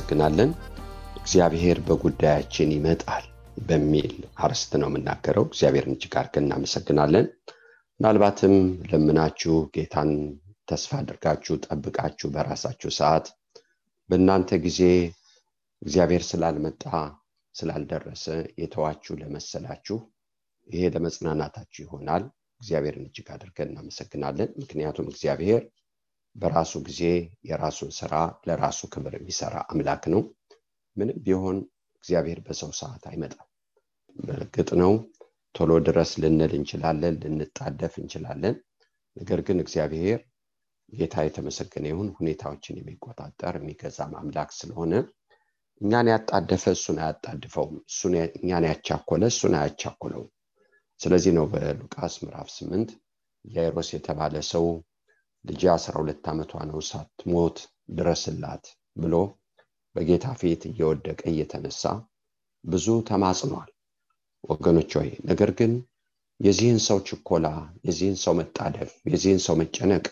እናመሰግናለን። እግዚአብሔር በጉዳያችን ይመጣል በሚል አርዕስት ነው የምናገረው። እግዚአብሔርን እጅግ አድርገን እናመሰግናለን። ምናልባትም ለምናችሁ ጌታን ተስፋ አድርጋችሁ ጠብቃችሁ በራሳችሁ ሰዓት በእናንተ ጊዜ እግዚአብሔር ስላልመጣ ስላልደረሰ የተዋችሁ ለመሰላችሁ ይሄ ለመጽናናታችሁ ይሆናል። እግዚአብሔርን እጅግ አድርገን እናመሰግናለን። ምክንያቱም እግዚአብሔር በራሱ ጊዜ የራሱን ስራ ለራሱ ክብር የሚሰራ አምላክ ነው። ምንም ቢሆን እግዚአብሔር በሰው ሰዓት አይመጣም። በእርግጥ ነው ቶሎ ድረስ ልንል እንችላለን፣ ልንጣደፍ እንችላለን። ነገር ግን እግዚአብሔር ጌታ የተመሰገነ ይሁን ሁኔታዎችን የሚቆጣጠር የሚገዛም አምላክ ስለሆነ እኛን ያጣደፈ እሱን አያጣድፈውም፣ እኛን ያቻኮለ እሱን አያቻኮለውም። ስለዚህ ነው በሉቃስ ምዕራፍ ስምንት ያይሮስ የተባለ ሰው አስራ ሁለት ዓመቷ ነው ሳትሞት ድረስላት ብሎ በጌታ ፊት እየወደቀ እየተነሳ ብዙ ተማጽኗል። ወገኖች ሆይ ነገር ግን የዚህን ሰው ችኮላ፣ የዚህን ሰው መጣደፍ፣ የዚህን ሰው መጨነቅ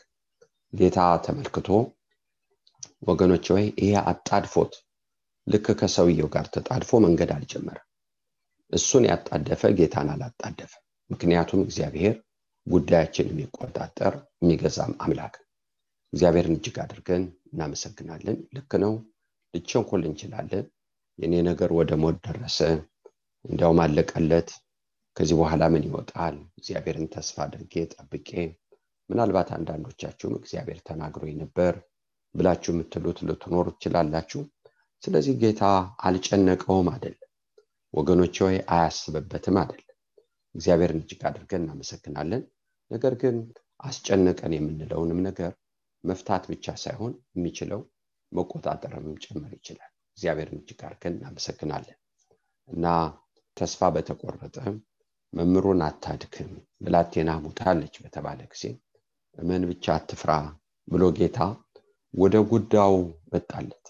ጌታ ተመልክቶ ወገኖች ሆይ ይሄ አጣድፎት ልክ ከሰውየው ጋር ተጣድፎ መንገድ አልጀመረም። እሱን ያጣደፈ ጌታን አላጣደፈ። ምክንያቱም እግዚአብሔር ጉዳያችን የሚቆጣጠር የሚገዛም አምላክ እግዚአብሔርን እጅግ አድርገን እናመሰግናለን። ልክ ነው፣ ልቸንኮል እንችላለን። የኔ ነገር ወደ ሞት ደረሰ፣ እንዲያውም አለቀለት፣ ከዚህ በኋላ ምን ይወጣል? እግዚአብሔርን ተስፋ አድርጌ ጠብቄ፣ ምናልባት አንዳንዶቻችሁም እግዚአብሔር ተናግሮኝ ነበር ብላችሁ የምትሉት ልትኖሩ ትችላላችሁ። ስለዚህ ጌታ አልጨነቀውም አይደለም ወገኖች፣ ወይ አያስብበትም አይደለም። እግዚአብሔርን እጅግ አድርገን እናመሰግናለን። ነገር ግን አስጨነቀን የምንለውንም ነገር መፍታት ብቻ ሳይሆን የሚችለው መቆጣጠርም ጭምር ይችላል። እግዚአብሔርን እጅግ አድርገን እናመሰግናለን እና ተስፋ በተቆረጠ መምህሩን አታድክም ብላቴና ሙታለች በተባለ ጊዜ እመን ብቻ አትፍራ ብሎ ጌታ ወደ ጉዳዩ መጣለት።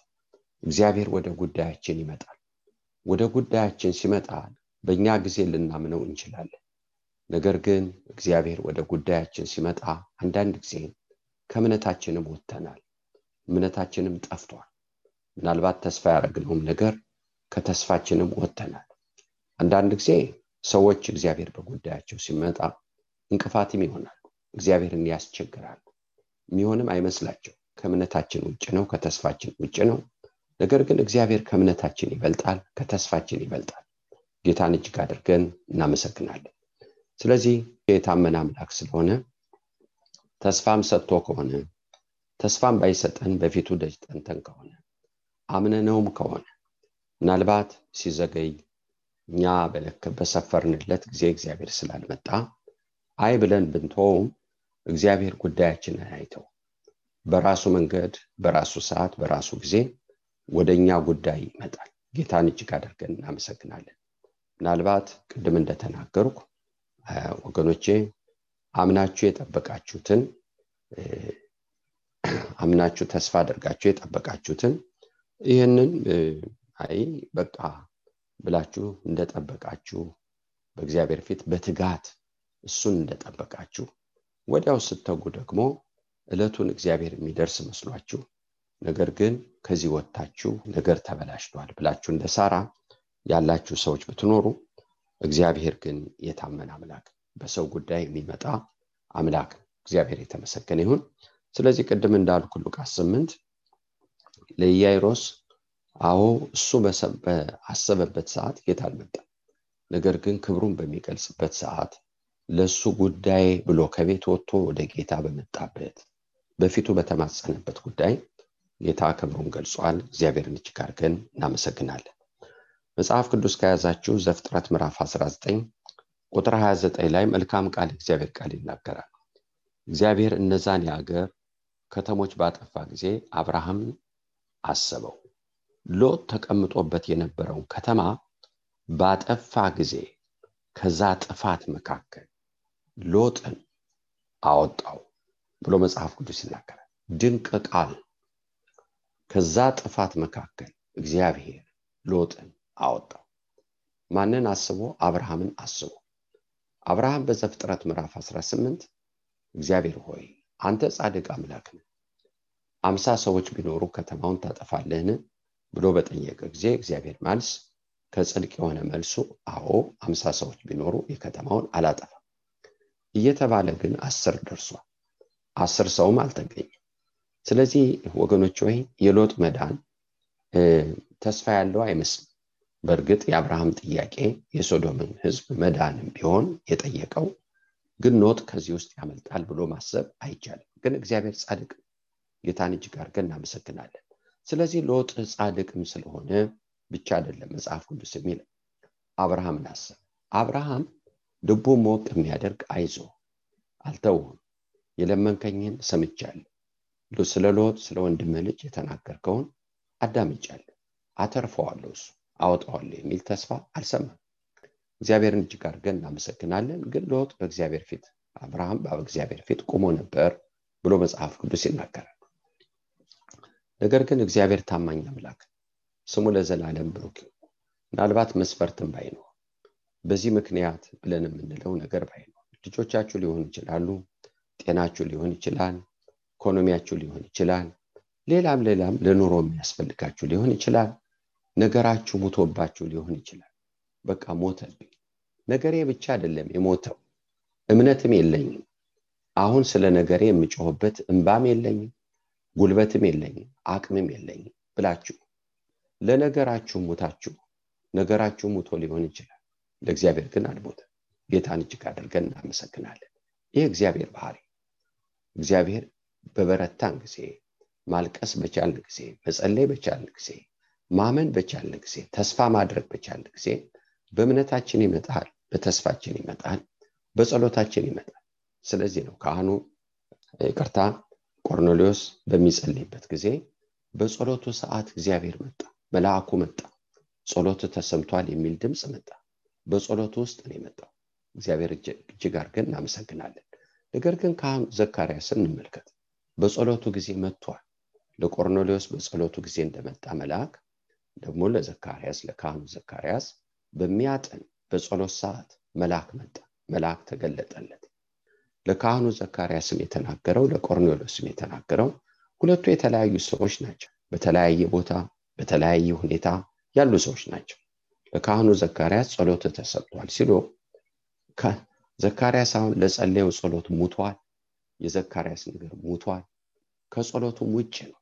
እግዚአብሔር ወደ ጉዳያችን ይመጣል። ወደ ጉዳያችን ሲመጣ በእኛ ጊዜ ልናምነው እንችላለን። ነገር ግን እግዚአብሔር ወደ ጉዳያችን ሲመጣ አንዳንድ ጊዜ ከእምነታችንም ወጥተናል፣ እምነታችንም ጠፍቷል። ምናልባት ተስፋ ያደረግነውም ነገር ከተስፋችንም ወጥተናል። አንዳንድ ጊዜ ሰዎች እግዚአብሔር በጉዳያቸው ሲመጣ እንቅፋትም ይሆናሉ፣ እግዚአብሔርን ያስቸግራሉ። የሚሆንም አይመስላቸው ከእምነታችን ውጭ ነው፣ ከተስፋችን ውጭ ነው። ነገር ግን እግዚአብሔር ከእምነታችን ይበልጣል፣ ከተስፋችን ይበልጣል። ጌታን እጅግ አድርገን እናመሰግናለን። ስለዚህ የታመነ አምላክ ስለሆነ ተስፋም ሰጥቶ ከሆነ ተስፋም ባይሰጠን በፊቱ ደጅ ጠንተን ከሆነ አምነነውም ከሆነ ምናልባት ሲዘገይ እኛ በሰፈርንለት ጊዜ እግዚአብሔር ስላልመጣ አይ ብለን ብንተውም እግዚአብሔር ጉዳያችንን አይተው በራሱ መንገድ በራሱ ሰዓት በራሱ ጊዜ ወደ እኛ ጉዳይ ይመጣል። ጌታን እጅግ አድርገን እናመሰግናለን። ምናልባት ቅድም እንደተናገርኩ ወገኖቼ አምናችሁ የጠበቃችሁትን አምናችሁ ተስፋ አድርጋችሁ የጠበቃችሁትን ይህንን አይ በቃ ብላችሁ እንደጠበቃችሁ በእግዚአብሔር ፊት በትጋት እሱን እንደጠበቃችሁ ወዲያው ስተጉ ደግሞ እለቱን እግዚአብሔር የሚደርስ መስሏችሁ ነገር ግን ከዚህ ወጥታችሁ ነገር ተበላሽቷል ብላችሁ እንደ ሳራ ያላችሁ ሰዎች ብትኖሩ እግዚአብሔር ግን የታመን አምላክ በሰው ጉዳይ የሚመጣ አምላክ እግዚአብሔር የተመሰገነ ይሁን። ስለዚህ ቅድም እንዳልኩ ሉቃስ ስምንት ለኢያይሮስ አዎ እሱ በአሰበበት ሰዓት ጌታ አልመጣም። ነገር ግን ክብሩን በሚገልጽበት ሰዓት ለእሱ ጉዳይ ብሎ ከቤት ወጥቶ ወደ ጌታ በመጣበት በፊቱ በተማጸነበት ጉዳይ ጌታ ክብሩን ገልጿል። እግዚአብሔርን እጅግ አድርገን እናመሰግናለን መጽሐፍ ቅዱስ ከያዛችሁ ዘፍጥረት ምዕራፍ 19 ቁጥር 29 ላይ መልካም ቃል እግዚአብሔር ቃል ይናገራል። እግዚአብሔር እነዛን የአገር ከተሞች ባጠፋ ጊዜ አብርሃም አሰበው። ሎጥ ተቀምጦበት የነበረውን ከተማ ባጠፋ ጊዜ ከዛ ጥፋት መካከል ሎጥን አወጣው ብሎ መጽሐፍ ቅዱስ ይናገራል። ድንቅ ቃል። ከዛ ጥፋት መካከል እግዚአብሔር ሎጥን አወጣው ማንን አስቦ? አብርሃምን አስቦ። አብርሃም በዘፍጥረት ምዕራፍ 18 እግዚአብሔር ሆይ አንተ ጻድቅ አምላክ ነህ። አምሳ ሰዎች ቢኖሩ ከተማውን ታጠፋለህን? ብሎ በጠየቀ ጊዜ እግዚአብሔር መልስ ከጽድቅ የሆነ መልሱ አዎ አምሳ ሰዎች ቢኖሩ የከተማውን አላጠፋም። እየተባለ ግን አስር ደርሷል። አስር ሰውም አልተገኘም። ስለዚህ ወገኖች ወይ የሎጥ መዳን ተስፋ ያለው አይመስልም በእርግጥ የአብርሃም ጥያቄ የሶዶምን ህዝብ መዳንም ቢሆን የጠየቀው ግን ሎጥ ከዚህ ውስጥ ያመልጣል ብሎ ማሰብ አይቻልም። ግን እግዚአብሔር ጻድቅ ጌታን እጅግ አድርገን እናመሰግናለን። ስለዚህ ሎጥ ጻድቅም ስለሆነ ብቻ አይደለም መጽሐፍ ቅዱስ የሚል አብርሃምን አሰብ አብርሃም ልቡ ሞቅ የሚያደርግ አይዞ አልተውም የለመንከኝን ሰምቻለሁ። ስለ ሎጥ ስለ ወንድምህ ልጅ የተናገርከውን አዳምጫለሁ። አተርፈዋለሁ እሱ አወጣዋለሁ የሚል ተስፋ አልሰማም። እግዚአብሔርን እጅግ አድርገን እናመሰግናለን። ግን ሎጥ በእግዚአብሔር ፊት አብርሃም በእግዚአብሔር ፊት ቆሞ ነበር ብሎ መጽሐፍ ቅዱስ ይናገራል። ነገር ግን እግዚአብሔር ታማኝ አምላክ ስሙ ለዘላለም ብሩክ ምናልባት መስፈርትም ባይኖር በዚህ ምክንያት ብለን የምንለው ነገር ባይኖር ልጆቻችሁ ሊሆኑ ይችላሉ ጤናችሁ ሊሆን ይችላል ኢኮኖሚያችሁ ሊሆን ይችላል ሌላም ሌላም ለኑሮ የሚያስፈልጋችሁ ሊሆን ይችላል ነገራችሁ ሙቶባችሁ ሊሆን ይችላል። በቃ ሞተብኝ። ነገሬ ብቻ አይደለም የሞተው እምነትም የለኝም። አሁን ስለ ነገሬ የምጮህበት እንባም የለኝም ጉልበትም የለኝም አቅምም የለኝም ብላችሁ ለነገራችሁ ሙታችሁ ነገራችሁ ሙቶ ሊሆን ይችላል። ለእግዚአብሔር ግን አልሞተ ጌታን እጅግ አድርገን እናመሰግናለን። ይህ እግዚአብሔር ባህሪ። እግዚአብሔር በበረታን ጊዜ ማልቀስ በቻልን ጊዜ መጸለይ በቻልን ጊዜ ማመን በቻልን ጊዜ ተስፋ ማድረግ በቻልን ጊዜ በእምነታችን ይመጣል በተስፋችን ይመጣል በጸሎታችን ይመጣል። ስለዚህ ነው ካህኑ ይቅርታ ቆርኔሌዎስ በሚጸልይበት ጊዜ በጸሎቱ ሰዓት እግዚአብሔር መጣ መልአኩ መጣ ጸሎት ተሰምቷል የሚል ድምፅ መጣ። በጸሎቱ ውስጥ ነው የመጣው። እግዚአብሔር እጅግ አድርገን እናመሰግናለን። ነገር ግን ካህኑ ዘካርያስን እንመልከት። በጸሎቱ ጊዜ መጥቷል። ለቆርኔሌዎስ በጸሎቱ ጊዜ እንደመጣ መልአክ ደግሞ ለዘካርያስ ለካህኑ ዘካርያስ በሚያጠን በጸሎት ሰዓት መልአክ መጣ መልአክ ተገለጠለት። ለካህኑ ዘካርያስም የተናገረው ለቆርኔሎስም የተናገረው ሁለቱ የተለያዩ ሰዎች ናቸው። በተለያየ ቦታ በተለያየ ሁኔታ ያሉ ሰዎች ናቸው። ለካህኑ ዘካርያስ ጸሎት ተሰጥቷል ሲሉ ዘካርያስ አሁን ለጸለየው ጸሎት ሙቷል የዘካርያስ ነገር ሙቷል ከጸሎቱም ውጭ ነው።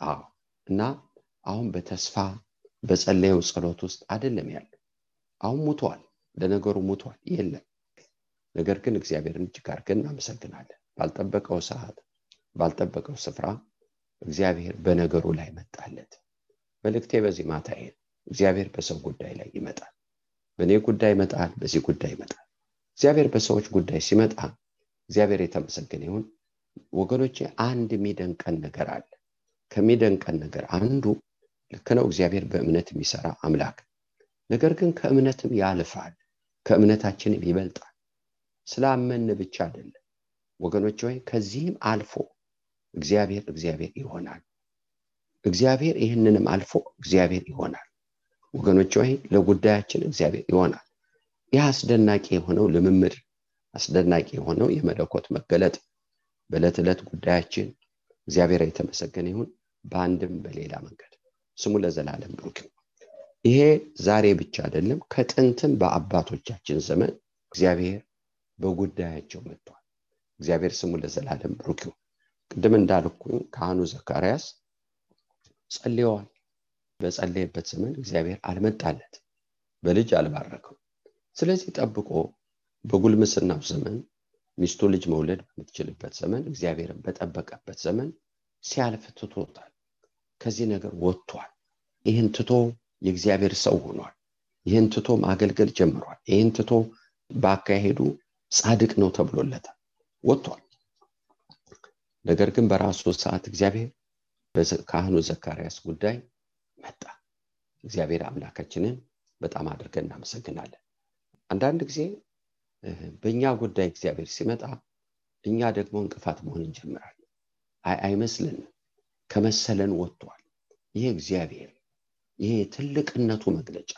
አዎ እና አሁን በተስፋ በጸለየው ጸሎት ውስጥ አይደለም ያለ አሁን ሙቷል ለነገሩ ሙቷል የለም። ነገር ግን እግዚአብሔርን እጅግ አድርገን እናመሰግናለን። ባልጠበቀው ሰዓት ባልጠበቀው ስፍራ እግዚአብሔር በነገሩ ላይ መጣለት። መልእክቴ በዚህ ማታ እግዚአብሔር በሰው ጉዳይ ላይ ይመጣል። በእኔ ጉዳይ ይመጣል በዚህ ጉዳይ ይመጣል። እግዚአብሔር በሰዎች ጉዳይ ሲመጣ እግዚአብሔር የተመሰገነ ይሁን። ወገኖቼ አንድ የሚደንቀን ነገር አለ። ከሚደንቀን ነገር አንዱ ልክ ነው። እግዚአብሔር በእምነት የሚሰራ አምላክ። ነገር ግን ከእምነትም ያልፋል ከእምነታችንም ይበልጣል። ስላመን ብቻ አይደለም። ወገኖች ወይ ከዚህም አልፎ እግዚአብሔር እግዚአብሔር ይሆናል። እግዚአብሔር ይህንንም አልፎ እግዚአብሔር ይሆናል። ወገኖች ወይ ለጉዳያችን እግዚአብሔር ይሆናል። ይህ አስደናቂ የሆነው ልምምድ አስደናቂ የሆነው የመለኮት መገለጥ በዕለት ዕለት ጉዳያችን እግዚአብሔር የተመሰገነ ይሁን። በአንድም በሌላ መንገድ ስሙ ለዘላለም ብሩክ ይሄ ዛሬ ብቻ አይደለም ከጥንትም በአባቶቻችን ዘመን እግዚአብሔር በጉዳያቸው መጥቷል። እግዚአብሔር ስሙ ለዘላለም ብሩክ ይሁን ቅድም እንዳልኩኝ ካህኑ ዘካርያስ ጸልየዋል። በጸለየበት ዘመን እግዚአብሔር አልመጣለት በልጅ አልባረከው ስለዚህ ጠብቆ በጉልምስናው ዘመን ሚስቱ ልጅ መውለድ በምትችልበት ዘመን እግዚአብሔርን በጠበቀበት ዘመን ሲያልፍ ትቶታል ከዚህ ነገር ወጥቷል። ይህን ትቶ የእግዚአብሔር ሰው ሆኗል። ይህን ትቶ ማገልገል ጀምሯል። ይህን ትቶ በአካሄዱ ጻድቅ ነው ተብሎለታል። ወጥቷል። ነገር ግን በራሱ ሰዓት እግዚአብሔር በካህኑ ዘካርያስ ጉዳይ መጣ። እግዚአብሔር አምላካችንን በጣም አድርገን እናመሰግናለን። አንዳንድ ጊዜ በእኛ ጉዳይ እግዚአብሔር ሲመጣ እኛ ደግሞ እንቅፋት መሆን እንጀምራለን። አይመስልንም ከመሰለን ወጥቷል። ይህ እግዚአብሔር ይሄ ትልቅነቱ መግለጫ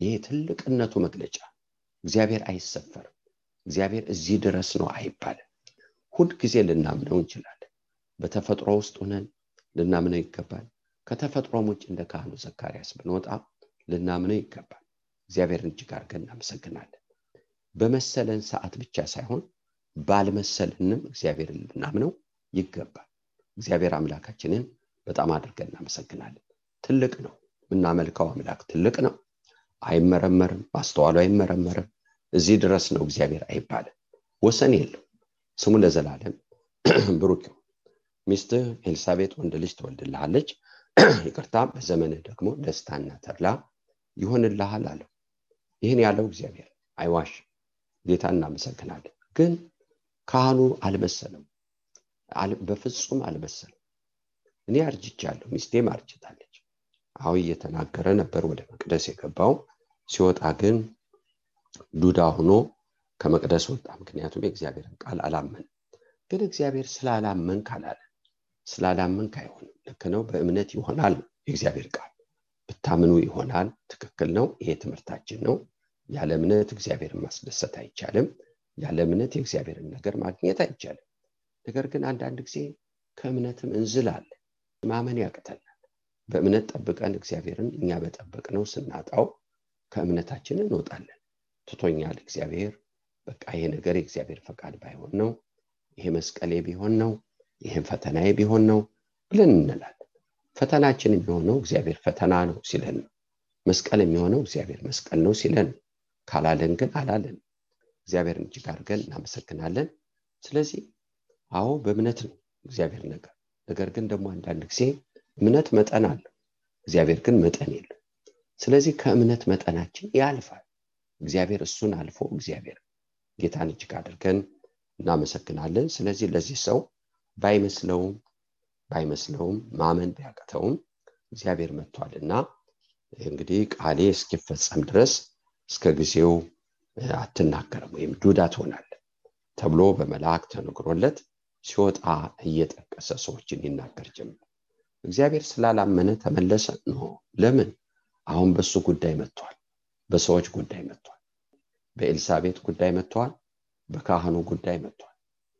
ይሄ ትልቅነቱ መግለጫ። እግዚአብሔር አይሰፈርም። እግዚአብሔር እዚህ ድረስ ነው አይባልም። ሁል ጊዜ ልናምነው እንችላለን። በተፈጥሮ ውስጥ ሆነን ልናምነው ይገባል። ከተፈጥሮም ውጭ እንደ ካህኑ ዘካርያስ ብንወጣ ልናምነው ይገባል። እግዚአብሔርን እጅግ አድርገን እናመሰግናለን። በመሰለን ሰዓት ብቻ ሳይሆን ባልመሰልንም እግዚአብሔርን ልናምነው ይገባል እግዚአብሔር አምላካችንን በጣም አድርገን እናመሰግናለን። ትልቅ ነው። የምናመልከው አምላክ ትልቅ ነው። አይመረመርም ማስተዋሉ አይመረመርም። እዚህ ድረስ ነው እግዚአብሔር አይባልም። ወሰን የለው ስሙ ለዘላለም ብሩክ ሚስትህ ኤልሳቤጥ ወንድ ልጅ ትወልድልሃለች። ይቅርታ በዘመንህ ደግሞ ደስታና ተድላ ይሆንልሃል አለው። ይህን ያለው እግዚአብሔር አይዋሽ ጌታ እናመሰግናለን። ግን ካህኑ አልመሰለም በፍጹም አልመሰለም እኔ አርጅቻለሁ ሚስቴም አርጅታለች። አሁ እየተናገረ ነበር ወደ መቅደስ የገባው። ሲወጣ ግን ዱዳ ሆኖ ከመቅደስ ወጣ። ምክንያቱም የእግዚአብሔርን ቃል አላመነም። ግን እግዚአብሔር ስላላመንክ አላለ። ስላላመንክ አይሆንም። ልክ ነው። በእምነት ይሆናል የእግዚአብሔር ቃል። ብታምኑ ይሆናል። ትክክል ነው። ይሄ ትምህርታችን ነው። ያለ እምነት እግዚአብሔርን ማስደሰት አይቻልም። ያለ እምነት የእግዚአብሔርን ነገር ማግኘት አይቻልም ነገር ግን አንዳንድ ጊዜ ከእምነትም እንዝላለ ማመን ያቅተናል። በእምነት ጠብቀን እግዚአብሔርን እኛ በጠበቅነው ስናጣው ከእምነታችን እንወጣለን። ትቶኛል እግዚአብሔር በቃ ይሄ ነገር የእግዚአብሔር ፈቃድ ባይሆን ነው ይሄ መስቀሌ ቢሆን ነው ይህም ፈተናዬ ቢሆን ነው ብለን እንላለን። ፈተናችን የሚሆነው እግዚአብሔር ፈተና ነው ሲለን ነው። መስቀል የሚሆነው እግዚአብሔር መስቀል ነው ሲለን ካላለን ግን አላለን። እግዚአብሔርን እጅግ አድርገን እናመሰግናለን። ስለዚህ አዎ በእምነት ነው እግዚአብሔር ነገር። ነገር ግን ደግሞ አንዳንድ ጊዜ እምነት መጠን አለው እግዚአብሔር ግን መጠን የለው ስለዚህ ከእምነት መጠናችን ያልፋል። እግዚአብሔር እሱን አልፎ እግዚአብሔር ጌታን እጅግ አድርገን እናመሰግናለን። ስለዚህ ለዚህ ሰው ባይመስለውም ባይመስለውም ማመን ቢያቅተውም እግዚአብሔር መጥቷል እና እንግዲህ ቃሌ እስኪፈጸም ድረስ እስከ ጊዜው አትናገርም ወይም ዱዳ ትሆናለ ተብሎ በመልአክ ተነግሮለት ሲወጣ እየጠቀሰ ሰዎችን ይናገር ጀምር እግዚአብሔር ስላላመነ ተመለሰ። ነው ለምን? አሁን በሱ ጉዳይ መጥቷል በሰዎች ጉዳይ መጥቷል በኤልሳቤት ጉዳይ መጥቷል በካህኑ ጉዳይ መጥቷል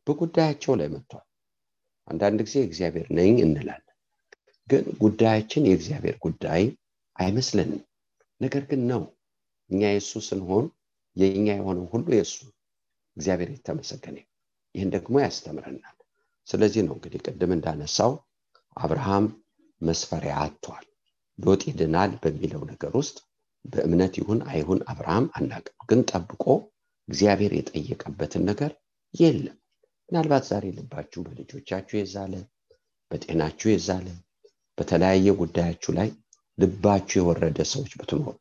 በጉዳያቸው ላይ መጥቷል። አንዳንድ ጊዜ እግዚአብሔር ነኝ እንላለን ግን ጉዳያችን የእግዚአብሔር ጉዳይ አይመስለንም። ነገር ግን ነው እኛ የእሱ ስንሆን የእኛ የሆነው ሁሉ የእሱ። እግዚአብሔር የተመሰገነ ይህን ደግሞ ያስተምረናል። ስለዚህ ነው እንግዲህ ቅድም እንዳነሳው አብርሃም መስፈሪያ አጥቷል። ሎጥ ይድናል በሚለው ነገር ውስጥ በእምነት ይሁን አይሁን አብርሃም አናቅም ግን ጠብቆ እግዚአብሔር የጠየቀበትን ነገር የለም። ምናልባት ዛሬ ልባችሁ በልጆቻችሁ የዛለ በጤናችሁ የዛለ በተለያየ ጉዳያችሁ ላይ ልባችሁ የወረደ ሰዎች ብትኖሩ።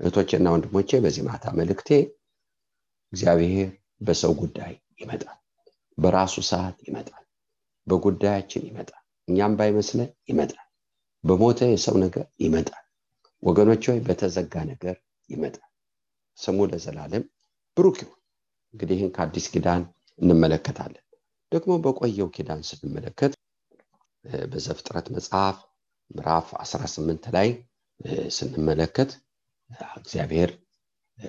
እህቶችና ወንድሞቼ በዚህ ማታ መልእክቴ እግዚአብሔር በሰው ጉዳይ ይመጣል በራሱ ሰዓት ይመጣል በጉዳያችን ይመጣል እኛም ባይመስለን ይመጣል በሞተ የሰው ነገር ይመጣል ወገኖች ሆይ በተዘጋ ነገር ይመጣል። ስሙ ለዘላለም ብሩክ ይሁን። እንግዲህ ይህን ከአዲስ ኪዳን እንመለከታለን። ደግሞ በቆየው ኪዳን ስንመለከት በዘፍጥረት መጽሐፍ ምዕራፍ 18 ላይ ስንመለከት እግዚአብሔር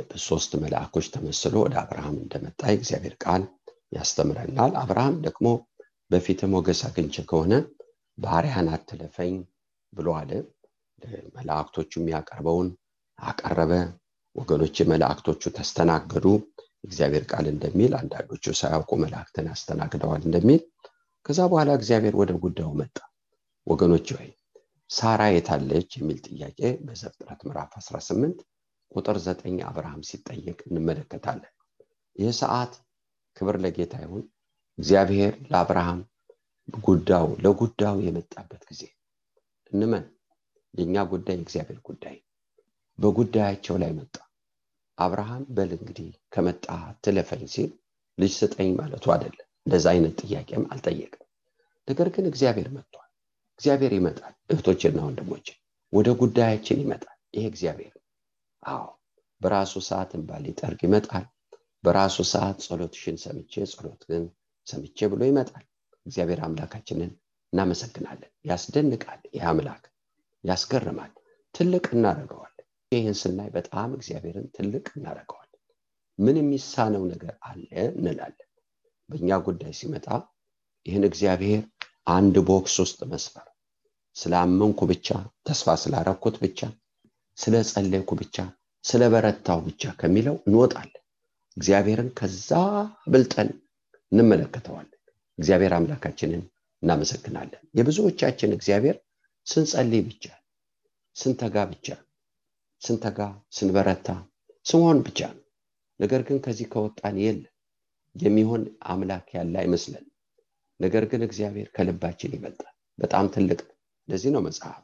በሶስት መልአኮች ተመስሎ ወደ አብርሃም እንደመጣ እግዚአብሔር ቃል ያስተምረናል። አብርሃም ደግሞ በፊት ሞገስ አግኝቼ ከሆነ ባሪያን አትለፈኝ ብሎ አለ። መላእክቶቹ የሚያቀርበውን አቀረበ። ወገኖች መላእክቶቹ ተስተናገዱ። እግዚአብሔር ቃል እንደሚል አንዳንዶቹ ሳያውቁ መላእክትን አስተናግደዋል እንደሚል። ከዛ በኋላ እግዚአብሔር ወደ ጉዳዩ መጣ። ወገኖች ወይ ሳራ የታለች የሚል ጥያቄ በዘፍጥረት ምዕራፍ 18 ቁጥር 9 አብርሃም ሲጠየቅ እንመለከታለን። ይህ ሰዓት ክብር ለጌታ ይሁን። እግዚአብሔር ለአብርሃም ጉዳዩ ለጉዳዩ የመጣበት ጊዜ እንመን። የእኛ ጉዳይ የእግዚአብሔር ጉዳይ በጉዳያቸው ላይ መጣ። አብርሃም በል እንግዲህ ከመጣ ትለፈኝ ሲል ልጅ ስጠኝ ማለቱ አይደለም። እንደዛ አይነት ጥያቄም አልጠየቅም ነገር ግን እግዚአብሔር መጥቷል። እግዚአብሔር ይመጣል። እህቶችና ወንድሞች ወደ ጉዳያችን ይመጣል። ይሄ እግዚአብሔር አዎ በራሱ ሰዓት እንባ ሊጠርግ ይመጣል በራሱ ሰዓት ጸሎትሽን ሰምቼ ጸሎትን ሰምቼ ብሎ ይመጣል። እግዚአብሔር አምላካችንን እናመሰግናለን። ያስደንቃል። ይህ አምላክ ያስገርማል። ትልቅ እናደርገዋለን። ይህን ስናይ በጣም እግዚአብሔርን ትልቅ እናደርገዋለን። ምን የሚሳነው ነገር አለ እንላለን። በእኛ ጉዳይ ሲመጣ ይህን እግዚአብሔር አንድ box ውስጥ መስፈር ስላመንኩ ብቻ ተስፋ ስላረኩት ብቻ ስለ ጸለይኩ ብቻ ስለ በረታው ብቻ ከሚለው እንወጣለን እግዚአብሔርን ከዛ ብልጠን እንመለከተዋለን። እግዚአብሔር አምላካችንን እናመሰግናለን። የብዙዎቻችን እግዚአብሔር ስንጸልይ ብቻ ስንተጋ ብቻ ስንተጋ ስንበረታ ስንሆን ብቻ ነገር ግን ከዚህ ከወጣን የለ የሚሆን አምላክ ያለ አይመስለን። ነገር ግን እግዚአብሔር ከልባችን ይበልጣል። በጣም ትልቅ እንደዚህ ነው መጽሐፍ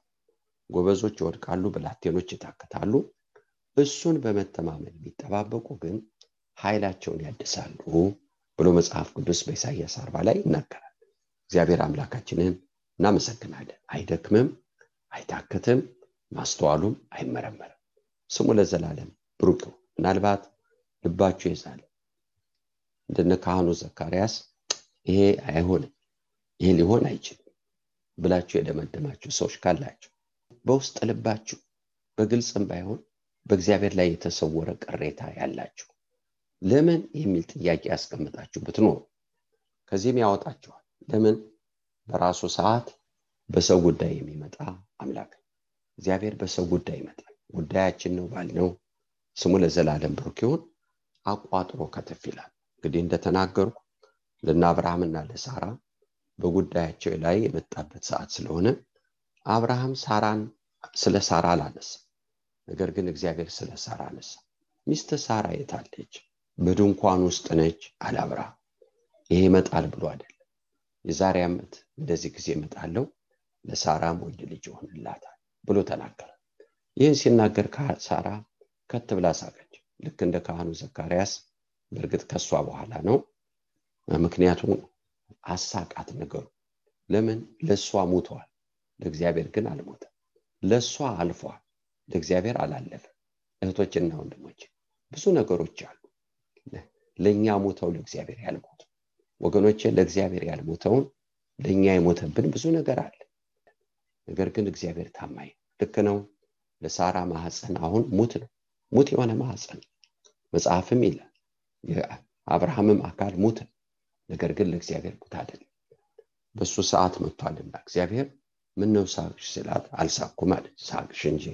ጎበዞች ይወድቃሉ ብላቴኖች ይታከታሉ። እሱን በመተማመን የሚጠባበቁ ግን ኃይላቸውን ያድሳሉ ብሎ መጽሐፍ ቅዱስ በኢሳያስ አርባ ላይ ይናገራል። እግዚአብሔር አምላካችንን እናመሰግናለን። አይደክምም አይታክትም ማስተዋሉም አይመረመርም። ስሙ ለዘላለም ብሩክ ምናልባት ልባችሁ ይዛል። እንደነ ካህኑ ዘካርያስ ይሄ አይሆንም ይሄ ሊሆን አይችልም ብላችሁ የደመደማችሁ ሰዎች ካላችሁ በውስጥ ልባችሁ በግልጽም ባይሆን በእግዚአብሔር ላይ የተሰወረ ቅሬታ ያላችሁ ለምን የሚል ጥያቄ ያስቀምጣችሁ ብትኖሩ ከዚህም ያወጣችኋል። ለምን? በራሱ ሰዓት በሰው ጉዳይ የሚመጣ አምላክ። እግዚአብሔር በሰው ጉዳይ ይመጣል። ጉዳያችን ነው ባልነው ስሙ ለዘላለም ብሩክ ይሁን። አቋጥሮ ከተፍ ይላል። እንግዲህ እንደተናገርኩ ለነ አብርሃምና ለሳራ በጉዳያቸው ላይ የመጣበት ሰዓት ስለሆነ አብርሃም ሳራን ስለ ሳራ አላነሳ ነገር ግን እግዚአብሔር ስለ ሳራ አነሳ። ሚስት ሳራ የታለች በድንኳን ውስጥ ነች አብርሃም ይሄ ይመጣል ብሎ አይደለም። የዛሬ ዓመት እንደዚህ ጊዜ እመጣለሁ ለሳራም ወንድ ልጅ ይሆንላታል ብሎ ተናገረ። ይህን ሲናገር ሳራ ከት ብላ ሳቀች። ልክ እንደ ካህኑ ዘካርያስ በእርግጥ ከሷ በኋላ ነው። ምክንያቱም አሳቃት ነገሩ። ለምን? ለእሷ ሙተዋል ለእግዚአብሔር ግን አልሞተም። ለእሷ አልፏል ለእግዚአብሔር አላለፈ እህቶችና ወንድሞች ብዙ ነገሮች አሉ ለእኛ ሞተው ለእግዚአብሔር ያልሞቱ ወገኖች ለእግዚአብሔር ያልሞተውን ለእኛ የሞተብን ብዙ ነገር አለ። ነገር ግን እግዚአብሔር ታማኝ ልክ ነው። ለሳራ ማህፀን አሁን ሙት ነው። ሙት የሆነ ማህፀን መጽሐፍም ይላል። የአብርሃምም አካል ሙት ነገር ግን ለእግዚአብሔር ሙት አይደለም። በሱ ሰዓት መጥቷልና እግዚአብሔር ምነው ሳቅሽ ስላት አልሳኩም አለች። ሳቅሽ እንጂ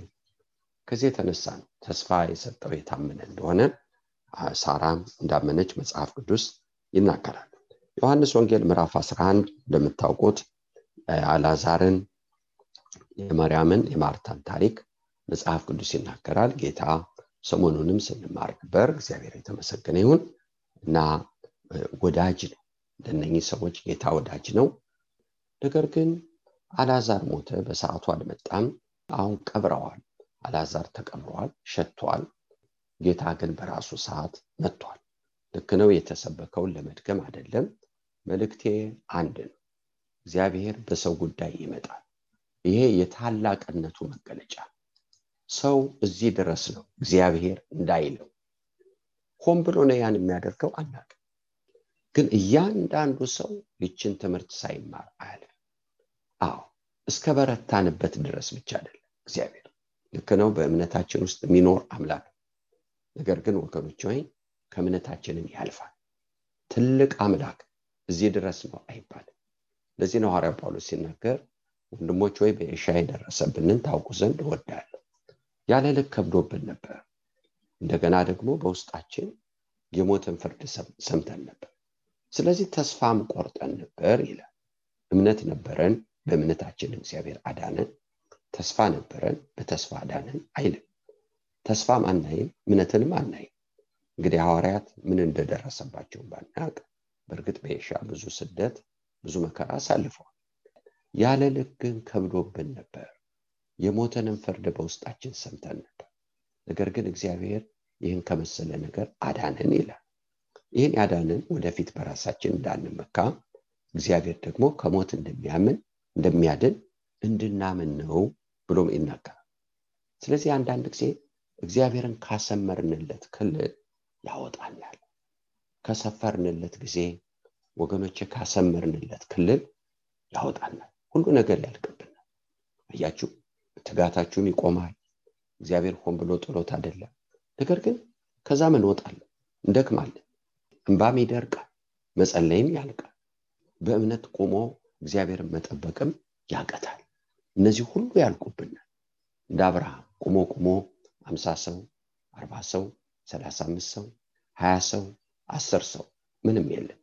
ከዚህ የተነሳ ነው ተስፋ የሰጠው የታመነ እንደሆነ ሳራም እንዳመነች መጽሐፍ ቅዱስ ይናገራል። ዮሐንስ ወንጌል ምዕራፍ 11 እንደምታውቁት አላዛርን የመርያምን የማርታን ታሪክ መጽሐፍ ቅዱስ ይናገራል። ጌታ ሰሞኑንም ስንማር ነበር። እግዚአብሔር የተመሰገነ ይሁን እና ወዳጅ ነው። ለነኚህ ሰዎች ጌታ ወዳጅ ነው። ነገር ግን አላዛር ሞተ በሰዓቱ አልመጣም። አሁን ቀብረዋል። አላዛር ተቀብረዋል ሸቷል ጌታ ግን በራሱ ሰዓት መጥቷል። ልክ ነው የተሰበከውን ለመድገም አይደለም። መልእክቴ አንድ ነው እግዚአብሔር በሰው ጉዳይ ይመጣል። ይሄ የታላቅነቱ መገለጫ። ሰው እዚህ ድረስ ነው እግዚአብሔር እንዳይለው። ሆን ብሎ ነው ያን የሚያደርገው አናቅ ግን እያንዳንዱ ሰው ይችን ትምህርት ሳይማር አያልፍም አዎ እስከ በረታንበት ድረስ ብቻ አይደለም እግዚአብሔር። ልክ ነው በእምነታችን ውስጥ የሚኖር አምላክ ነገር ግን ወገኖች ወይ ከእምነታችንን ያልፋል። ትልቅ አምላክ እዚህ ድረስ ነው አይባልም። ለዚህ ነው ሐዋርያ ጳውሎስ ሲናገር ወንድሞች ወይ በኤሻ የደረሰብንን ታውቁ ዘንድ እወዳለሁ። ያለ ልክ ከብዶብን ነበር። እንደገና ደግሞ በውስጣችን የሞትን ፍርድ ሰምተን ነበር። ስለዚህ ተስፋም ቆርጠን ነበር ይላል። እምነት ነበረን በእምነታችን እግዚአብሔር አዳነን። ተስፋ ነበረን በተስፋ አዳነን አይልም ተስፋም አናይም እምነትንም አናይም። እንግዲህ ሐዋርያት ምን እንደደረሰባቸው ባናቅ በእርግጥ በኤሻ ብዙ ስደት ብዙ መከራ አሳልፈዋል። ያለ ልክ ግን ከብዶብን ነበር። የሞተንም ፍርድ በውስጣችን ሰምተን ነበር። ነገር ግን እግዚአብሔር ይህን ከመሰለ ነገር አዳንን ይላል። ይህን ያዳንን ወደፊት በራሳችን እንዳንመካ እግዚአብሔር ደግሞ ከሞት እንደሚያምን እንደሚያድን እንድናምን ነው ብሎም ይናገራል። ስለዚህ አንዳንድ ጊዜ እግዚአብሔርን ካሰመርንለት ክልል ያወጣናል። ከሰፈርንለት ጊዜ ወገኖች ካሰመርንለት ክልል ያወጣናል። ሁሉ ነገር ያልቅብናል። አያችሁ ትጋታችሁም ይቆማል። እግዚአብሔር ሆን ብሎ ጥሎት አይደለም። ነገር ግን ከዛም እንወጣለን? እንደክማለን። እንባም ይደርቃል መጸለይም ያልቃል። በእምነት ቆሞ እግዚአብሔርን መጠበቅም ያቀታል። እነዚህ ሁሉ ያልቁብናል። እንደ አብርሃም ቁሞ ቁሞ አምሳ ሰው አርባ ሰው ሰላሳ አምስት ሰው ሀያ ሰው አስር ሰው ምንም የለም።